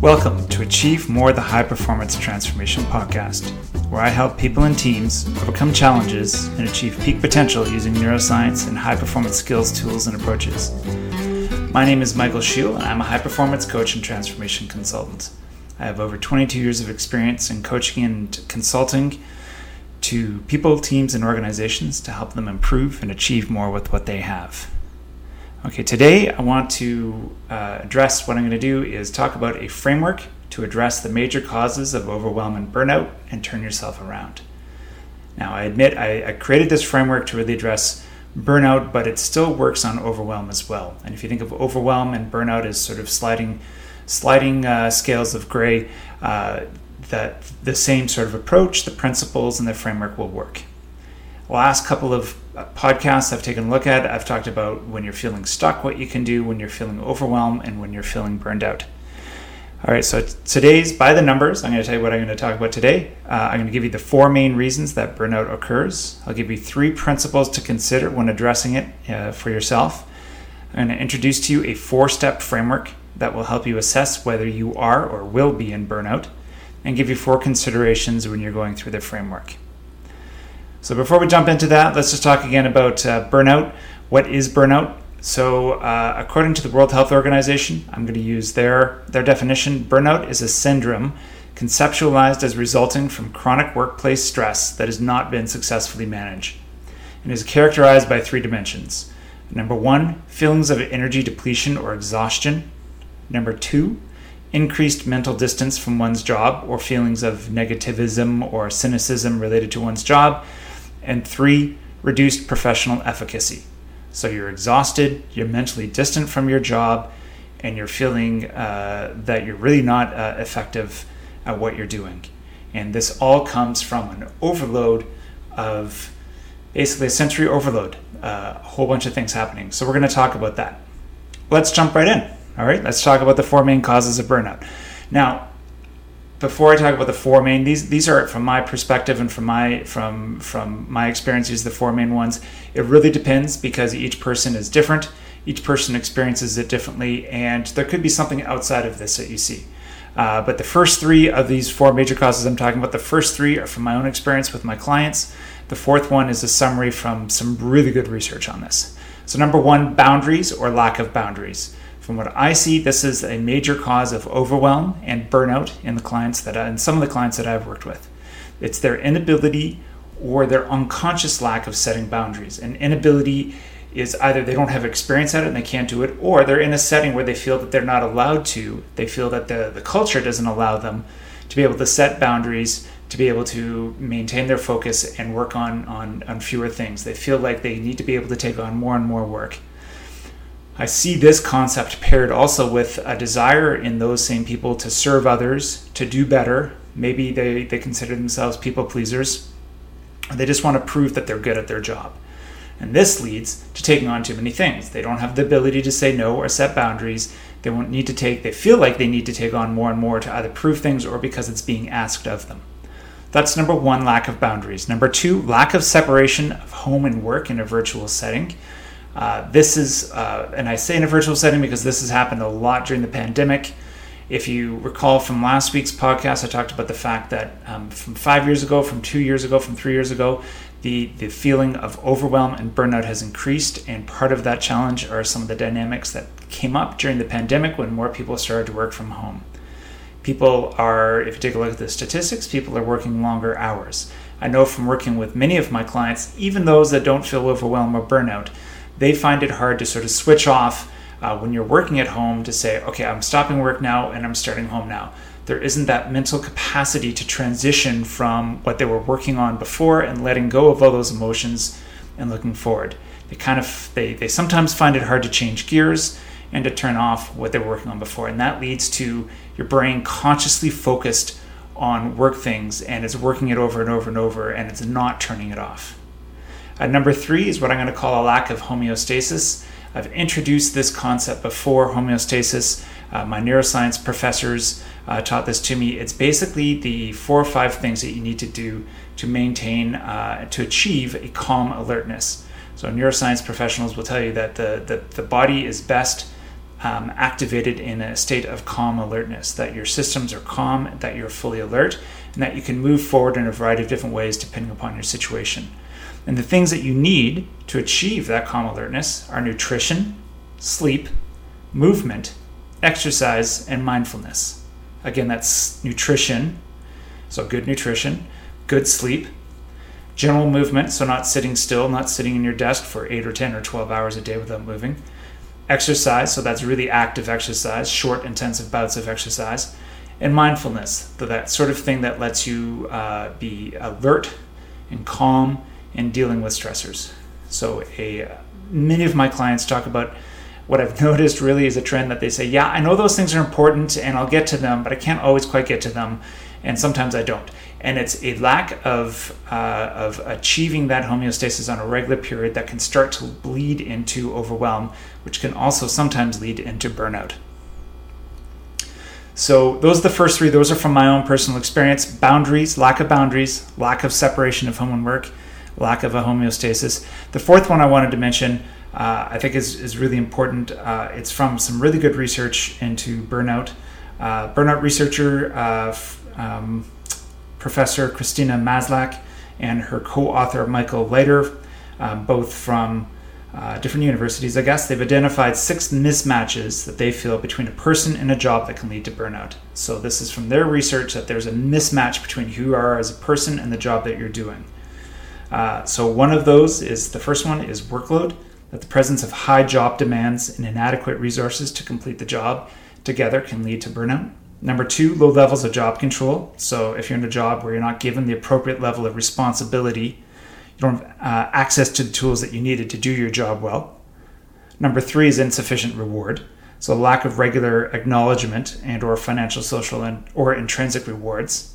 Welcome to Achieve More the High Performance Transformation Podcast, where I help people and teams overcome challenges and achieve peak potential using neuroscience and high performance skills, tools, and approaches. My name is Michael Scheel, and I'm a high performance coach and transformation consultant. I have over 22 years of experience in coaching and consulting to people, teams, and organizations to help them improve and achieve more with what they have. Okay, today I want to uh, address what I'm going to do is talk about a framework to address the major causes of overwhelm and burnout and turn yourself around. Now, I admit I, I created this framework to really address burnout, but it still works on overwhelm as well. And if you think of overwhelm and burnout as sort of sliding, sliding uh, scales of gray, uh, that the same sort of approach, the principles, and the framework will work. Last couple of podcasts I've taken a look at, I've talked about when you're feeling stuck, what you can do, when you're feeling overwhelmed, and when you're feeling burned out. All right, so today's by the numbers, I'm going to tell you what I'm going to talk about today. Uh, I'm going to give you the four main reasons that burnout occurs. I'll give you three principles to consider when addressing it uh, for yourself. I'm going to introduce to you a four step framework that will help you assess whether you are or will be in burnout and give you four considerations when you're going through the framework. So before we jump into that, let's just talk again about uh, burnout. What is burnout? So, uh, according to the World Health Organization, I'm going to use their their definition. Burnout is a syndrome conceptualized as resulting from chronic workplace stress that has not been successfully managed, and is characterized by three dimensions. Number one, feelings of energy depletion or exhaustion. Number two, increased mental distance from one's job or feelings of negativism or cynicism related to one's job. And three, reduced professional efficacy. So you're exhausted, you're mentally distant from your job, and you're feeling uh, that you're really not uh, effective at what you're doing. And this all comes from an overload of basically a sensory overload, uh, a whole bunch of things happening. So we're going to talk about that. Let's jump right in. All right, let's talk about the four main causes of burnout. Now, before I talk about the four main, these these are from my perspective and from my from from my experience. These are the four main ones. It really depends because each person is different. Each person experiences it differently, and there could be something outside of this that you see. Uh, but the first three of these four major causes I'm talking about, the first three are from my own experience with my clients. The fourth one is a summary from some really good research on this. So, number one, boundaries or lack of boundaries. From what I see, this is a major cause of overwhelm and burnout in the clients that I, and some of the clients that I've worked with. It's their inability or their unconscious lack of setting boundaries. And inability is either they don't have experience at it and they can't do it, or they're in a setting where they feel that they're not allowed to. They feel that the, the culture doesn't allow them to be able to set boundaries, to be able to maintain their focus and work on, on, on fewer things. They feel like they need to be able to take on more and more work. I see this concept paired also with a desire in those same people to serve others, to do better. Maybe they, they consider themselves people pleasers. They just want to prove that they're good at their job. And this leads to taking on too many things. They don't have the ability to say no or set boundaries. They won't need to take, they feel like they need to take on more and more to either prove things or because it's being asked of them. That's number one, lack of boundaries. Number two, lack of separation of home and work in a virtual setting. Uh, this is, uh, and I say in a virtual setting because this has happened a lot during the pandemic. If you recall from last week's podcast, I talked about the fact that um, from five years ago, from two years ago, from three years ago, the, the feeling of overwhelm and burnout has increased. And part of that challenge are some of the dynamics that came up during the pandemic when more people started to work from home. People are, if you take a look at the statistics, people are working longer hours. I know from working with many of my clients, even those that don't feel overwhelmed or burnout, they find it hard to sort of switch off uh, when you're working at home to say, okay, I'm stopping work now and I'm starting home now. There isn't that mental capacity to transition from what they were working on before and letting go of all those emotions and looking forward. They kind of they, they sometimes find it hard to change gears and to turn off what they were working on before. And that leads to your brain consciously focused on work things and it's working it over and over and over and it's not turning it off. Uh, number three is what I'm going to call a lack of homeostasis. I've introduced this concept before homeostasis. Uh, my neuroscience professors uh, taught this to me. It's basically the four or five things that you need to do to maintain, uh, to achieve a calm alertness. So, neuroscience professionals will tell you that the, the, the body is best um, activated in a state of calm alertness, that your systems are calm, that you're fully alert, and that you can move forward in a variety of different ways depending upon your situation. And the things that you need to achieve that calm alertness are nutrition, sleep, movement, exercise, and mindfulness. Again, that's nutrition, so good nutrition, good sleep, general movement, so not sitting still, not sitting in your desk for 8 or 10 or 12 hours a day without moving. Exercise, so that's really active exercise, short, intensive bouts of exercise. And mindfulness, so that sort of thing that lets you uh, be alert and calm in dealing with stressors. So, a, many of my clients talk about what I've noticed really is a trend that they say, Yeah, I know those things are important and I'll get to them, but I can't always quite get to them. And sometimes I don't and it's a lack of uh, of achieving that homeostasis on a regular period that can start to bleed into overwhelm, which can also sometimes lead into burnout. So those are the first three. Those are from my own personal experience. Boundaries, lack of boundaries, lack of separation of home and work, lack of a homeostasis. The fourth one I wanted to mention, uh, I think is is really important. Uh, it's from some really good research into burnout. Uh, burnout researcher. Uh, um, Professor Christina Maslach and her co author Michael Leiter, um, both from uh, different universities, I guess, they've identified six mismatches that they feel between a person and a job that can lead to burnout. So, this is from their research that there's a mismatch between who you are as a person and the job that you're doing. Uh, so, one of those is the first one is workload, that the presence of high job demands and inadequate resources to complete the job together can lead to burnout. Number two, low levels of job control. So if you're in a job where you're not given the appropriate level of responsibility, you don't have uh, access to the tools that you needed to do your job well. Number three is insufficient reward. So lack of regular acknowledgement and or financial, social, and or intrinsic rewards.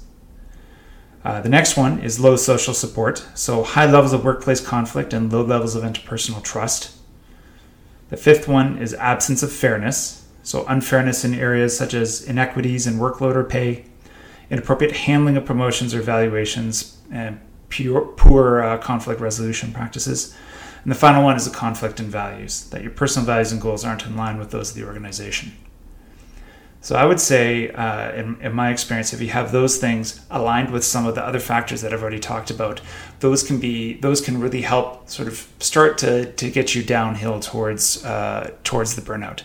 Uh, the next one is low social support. So high levels of workplace conflict and low levels of interpersonal trust. The fifth one is absence of fairness. So, unfairness in areas such as inequities in workload or pay, inappropriate handling of promotions or valuations, and pure, poor uh, conflict resolution practices. And the final one is a conflict in values, that your personal values and goals aren't in line with those of the organization. So I would say, uh, in, in, my experience, if you have those things aligned with some of the other factors that I've already talked about, those can be those can really help sort of start to, to get you downhill towards uh, towards the burnout.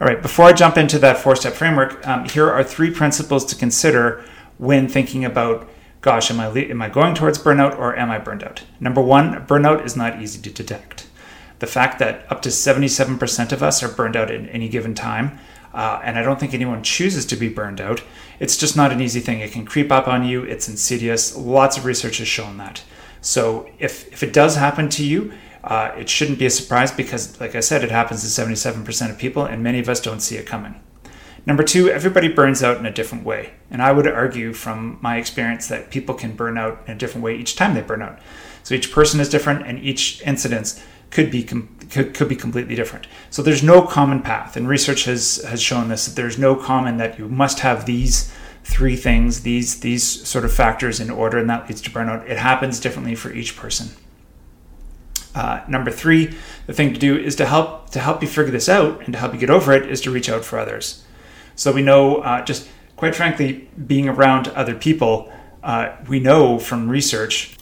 All right, before I jump into that four step framework, um, here are three principles to consider when thinking about gosh, am I, am I going towards burnout or am I burned out? Number one, burnout is not easy to detect. The fact that up to 77% of us are burned out at any given time, uh, and I don't think anyone chooses to be burned out, it's just not an easy thing. It can creep up on you, it's insidious. Lots of research has shown that. So if, if it does happen to you, uh, it shouldn't be a surprise because, like I said, it happens to 77% of people, and many of us don't see it coming. Number two, everybody burns out in a different way. And I would argue from my experience that people can burn out in a different way each time they burn out. So each person is different, and each incidence could be com- could, could be completely different. So there's no common path, and research has has shown this that there's no common that you must have these three things, these these sort of factors in order, and that leads to burnout. It happens differently for each person. Uh, number three, the thing to do is to help to help you figure this out and to help you get over it is to reach out for others. So we know, uh, just quite frankly, being around other people, uh, we know from research,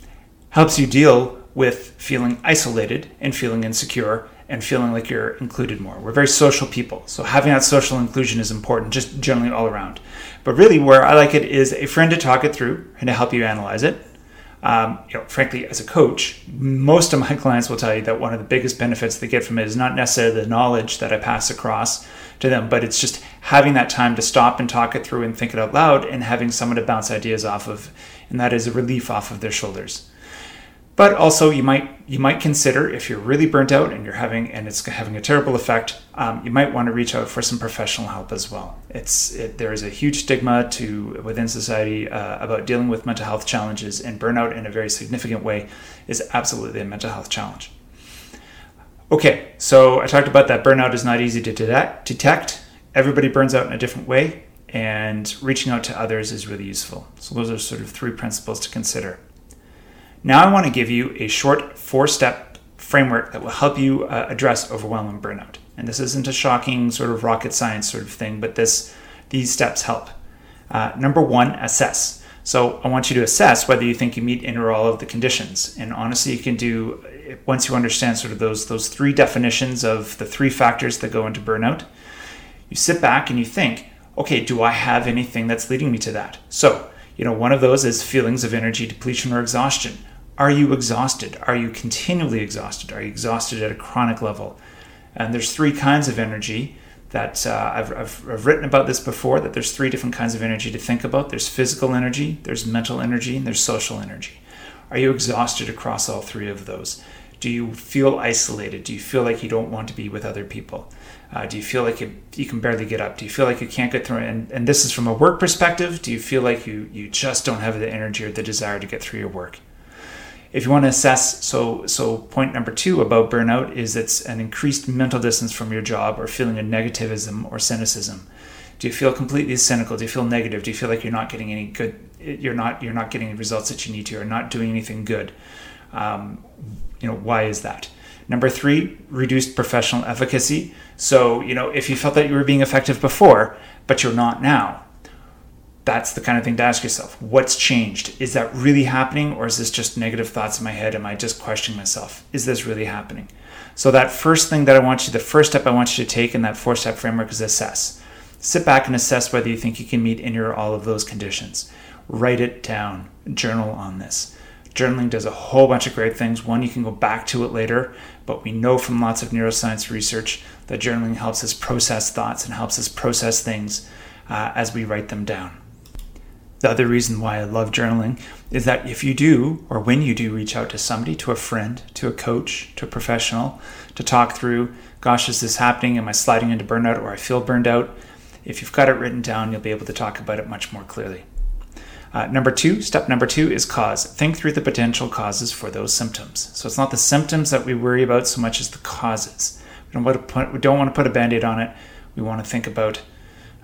helps you deal with feeling isolated and feeling insecure and feeling like you're included more. We're very social people, so having that social inclusion is important, just generally all around. But really, where I like it is a friend to talk it through and to help you analyze it um, you know, frankly, as a coach, most of my clients will tell you that one of the biggest benefits they get from it is not necessarily the knowledge that I pass across to them, but it's just having that time to stop and talk it through and think it out loud and having someone to bounce ideas off of. And that is a relief off of their shoulders. But also, you might you might consider if you're really burnt out and you're having and it's having a terrible effect, um, you might want to reach out for some professional help as well. It's it, there is a huge stigma to within society uh, about dealing with mental health challenges, and burnout in a very significant way is absolutely a mental health challenge. Okay, so I talked about that burnout is not easy to detect. Everybody burns out in a different way, and reaching out to others is really useful. So those are sort of three principles to consider. Now I want to give you a short four step framework that will help you uh, address overwhelm and burnout. And this isn't a shocking sort of rocket science sort of thing, but this these steps help. Uh, number one, assess. So I want you to assess whether you think you meet in or all of the conditions. And honestly, you can do once you understand sort of those those three definitions of the three factors that go into burnout. You sit back and you think, okay, do I have anything that's leading me to that? So you know, one of those is feelings of energy depletion or exhaustion. Are you exhausted? Are you continually exhausted? Are you exhausted at a chronic level? And there's three kinds of energy that uh, I've, I've, I've, written about this before that there's three different kinds of energy to think about. There's physical energy there's mental energy and there's social energy. Are you exhausted across all three of those? Do you feel isolated? Do you feel like you don't want to be with other people? Uh, do you feel like you, you can barely get up? Do you feel like you can't get through? And, and this is from a work perspective. Do you feel like you, you just don't have the energy or the desire to get through your work if you want to assess so so point number two about burnout is it's an increased mental distance from your job or feeling of negativism or cynicism. Do you feel completely cynical? Do you feel negative? Do you feel like you're not getting any good you're not you're not getting the results that you need to or not doing anything good? Um, you know why is that? Number three reduced professional efficacy. So you know if you felt that you were being effective before but you're not now that's the kind of thing to ask yourself. What's changed? Is that really happening, or is this just negative thoughts in my head? Am I just questioning myself? Is this really happening? So, that first thing that I want you, the first step I want you to take in that four step framework is assess. Sit back and assess whether you think you can meet any or all of those conditions. Write it down, journal on this. Journaling does a whole bunch of great things. One, you can go back to it later, but we know from lots of neuroscience research that journaling helps us process thoughts and helps us process things uh, as we write them down. The other reason why I love journaling is that if you do, or when you do reach out to somebody, to a friend, to a coach, to a professional, to talk through, gosh, is this happening? Am I sliding into burnout or I feel burned out? If you've got it written down, you'll be able to talk about it much more clearly. Uh, number two, step number two is cause. Think through the potential causes for those symptoms. So it's not the symptoms that we worry about so much as the causes. We don't want to put, we don't want to put a band aid on it. We want to think about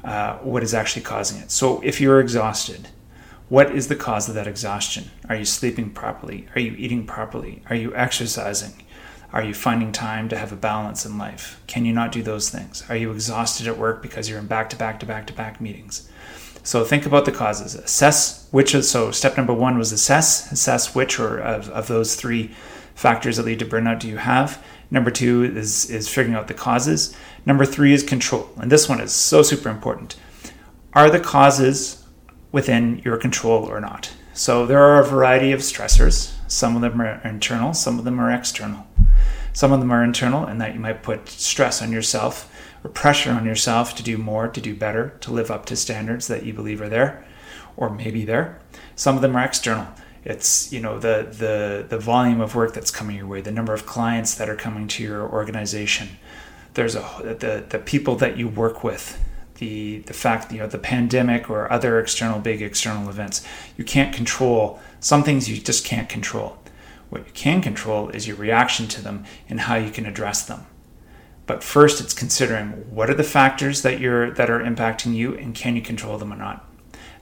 uh, what is actually causing it. So if you're exhausted, what is the cause of that exhaustion? Are you sleeping properly? Are you eating properly? Are you exercising? Are you finding time to have a balance in life? Can you not do those things? Are you exhausted at work because you're in back to back to back to back meetings? So think about the causes. Assess which of, so step number one was assess, assess which or of, of those three factors that lead to burnout do you have. Number two is, is figuring out the causes. Number three is control. And this one is so super important. Are the causes within your control or not? So there are a variety of stressors. Some of them are internal, some of them are external. Some of them are internal, and that you might put stress on yourself or pressure on yourself to do more, to do better, to live up to standards that you believe are there or maybe there. Some of them are external. It's you know the the the volume of work that's coming your way, the number of clients that are coming to your organization, there's a the the people that you work with the the fact you know the pandemic or other external big external events you can't control some things you just can't control what you can control is your reaction to them and how you can address them but first it's considering what are the factors that you're that are impacting you and can you control them or not?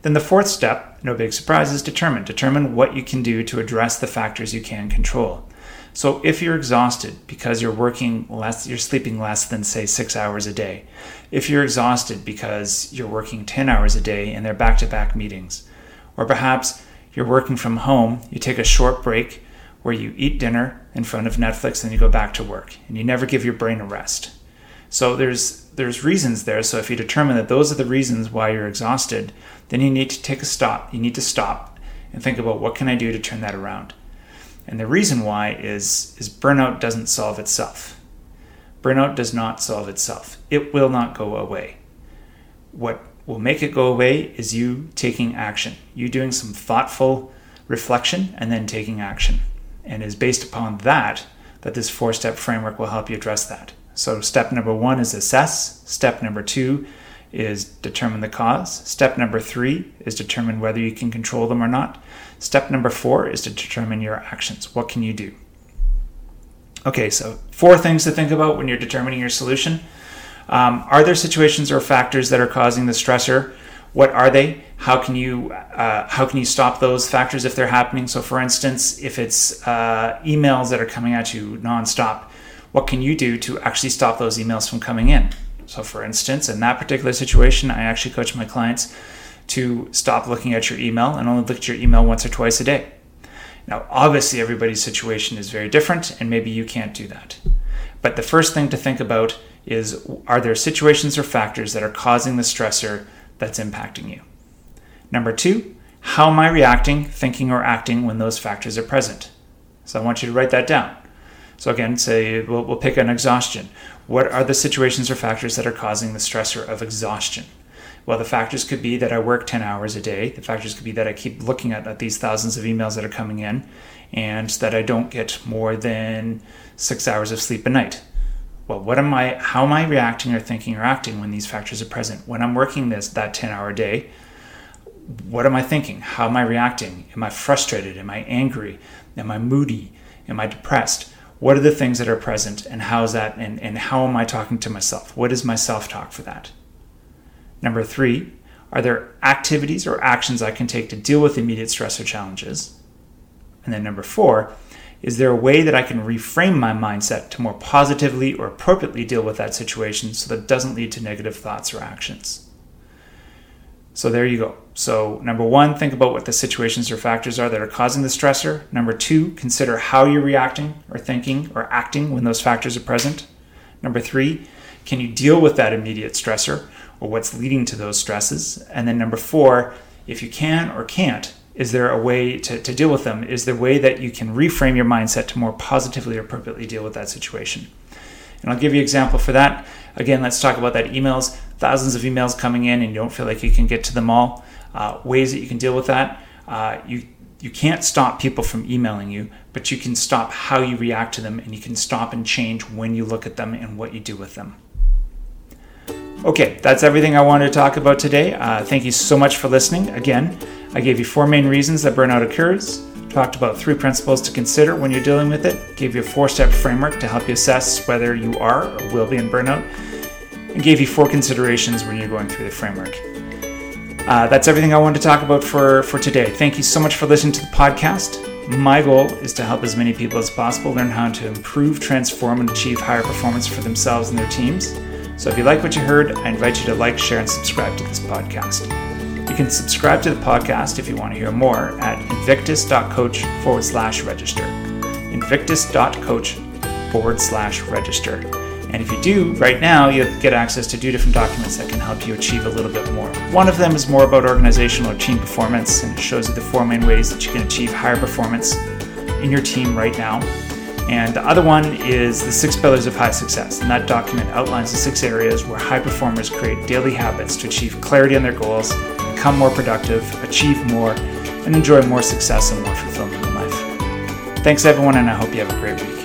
Then the fourth step no big surprise is determine. Determine what you can do to address the factors you can control. So if you're exhausted because you're working less, you're sleeping less than say six hours a day, if you're exhausted because you're working 10 hours a day and they're back to back meetings, or perhaps you're working from home, you take a short break where you eat dinner in front of Netflix and you go back to work and you never give your brain a rest. So there's there's reasons there. So if you determine that those are the reasons why you're exhausted, then you need to take a stop. You need to stop and think about what can I do to turn that around. And the reason why is, is burnout doesn't solve itself. Burnout does not solve itself. It will not go away. What will make it go away is you taking action, you doing some thoughtful reflection and then taking action. And is based upon that that this four step framework will help you address that. So, step number one is assess. Step number two is determine the cause. Step number three is determine whether you can control them or not. Step number four is to determine your actions. What can you do? Okay, so four things to think about when you're determining your solution. Um, are there situations or factors that are causing the stressor? What are they? How can you uh, how can you stop those factors if they're happening? So, for instance, if it's uh, emails that are coming at you nonstop, what can you do to actually stop those emails from coming in? So, for instance, in that particular situation, I actually coach my clients to stop looking at your email and only look at your email once or twice a day. Now, obviously, everybody's situation is very different, and maybe you can't do that. But the first thing to think about is are there situations or factors that are causing the stressor that's impacting you? Number two, how am I reacting, thinking, or acting when those factors are present? So I want you to write that down. So again, say we'll, we'll pick an exhaustion. What are the situations or factors that are causing the stressor of exhaustion? Well, the factors could be that I work 10 hours a day. The factors could be that I keep looking at, at these thousands of emails that are coming in and that I don't get more than six hours of sleep a night. Well, what am I, how am I reacting or thinking or acting when these factors are present? When I'm working this, that 10 hour day, what am I thinking? How am I reacting? Am I frustrated? Am I angry? Am I moody? Am I depressed? What are the things that are present and how is that and, and how am I talking to myself? What is my self-talk for that? Number three, are there activities or actions I can take to deal with immediate stress or challenges? And then number four, is there a way that I can reframe my mindset to more positively or appropriately deal with that situation so that it doesn't lead to negative thoughts or actions? So there you go. So, number one, think about what the situations or factors are that are causing the stressor. Number two, consider how you're reacting or thinking or acting when those factors are present. Number three, can you deal with that immediate stressor or what's leading to those stresses? And then number four, if you can or can't, is there a way to, to deal with them? Is there a way that you can reframe your mindset to more positively or appropriately deal with that situation? And I'll give you an example for that. Again, let's talk about that emails. Thousands of emails coming in, and you don't feel like you can get to them all. Uh, ways that you can deal with that. Uh, you you can't stop people from emailing you, but you can stop how you react to them, and you can stop and change when you look at them and what you do with them. Okay, that's everything I wanted to talk about today. Uh, thank you so much for listening. Again, I gave you four main reasons that burnout occurs talked about three principles to consider when you're dealing with it, gave you a four step framework to help you assess whether you are or will be in burnout, and gave you four considerations when you're going through the framework. Uh, that's everything I wanted to talk about for, for today. Thank you so much for listening to the podcast. My goal is to help as many people as possible learn how to improve, transform, and achieve higher performance for themselves and their teams. So if you like what you heard, I invite you to like, share, and subscribe to this podcast. You can subscribe to the podcast if you want to hear more at invictus.coach forward slash register. Invictus.coach forward slash register. And if you do, right now, you get access to two different documents that can help you achieve a little bit more. One of them is more about organizational or team performance, and it shows you the four main ways that you can achieve higher performance in your team right now. And the other one is the six pillars of high success. And that document outlines the six areas where high performers create daily habits to achieve clarity on their goals become more productive, achieve more, and enjoy more success and more fulfillment in life. Thanks, everyone, and I hope you have a great week.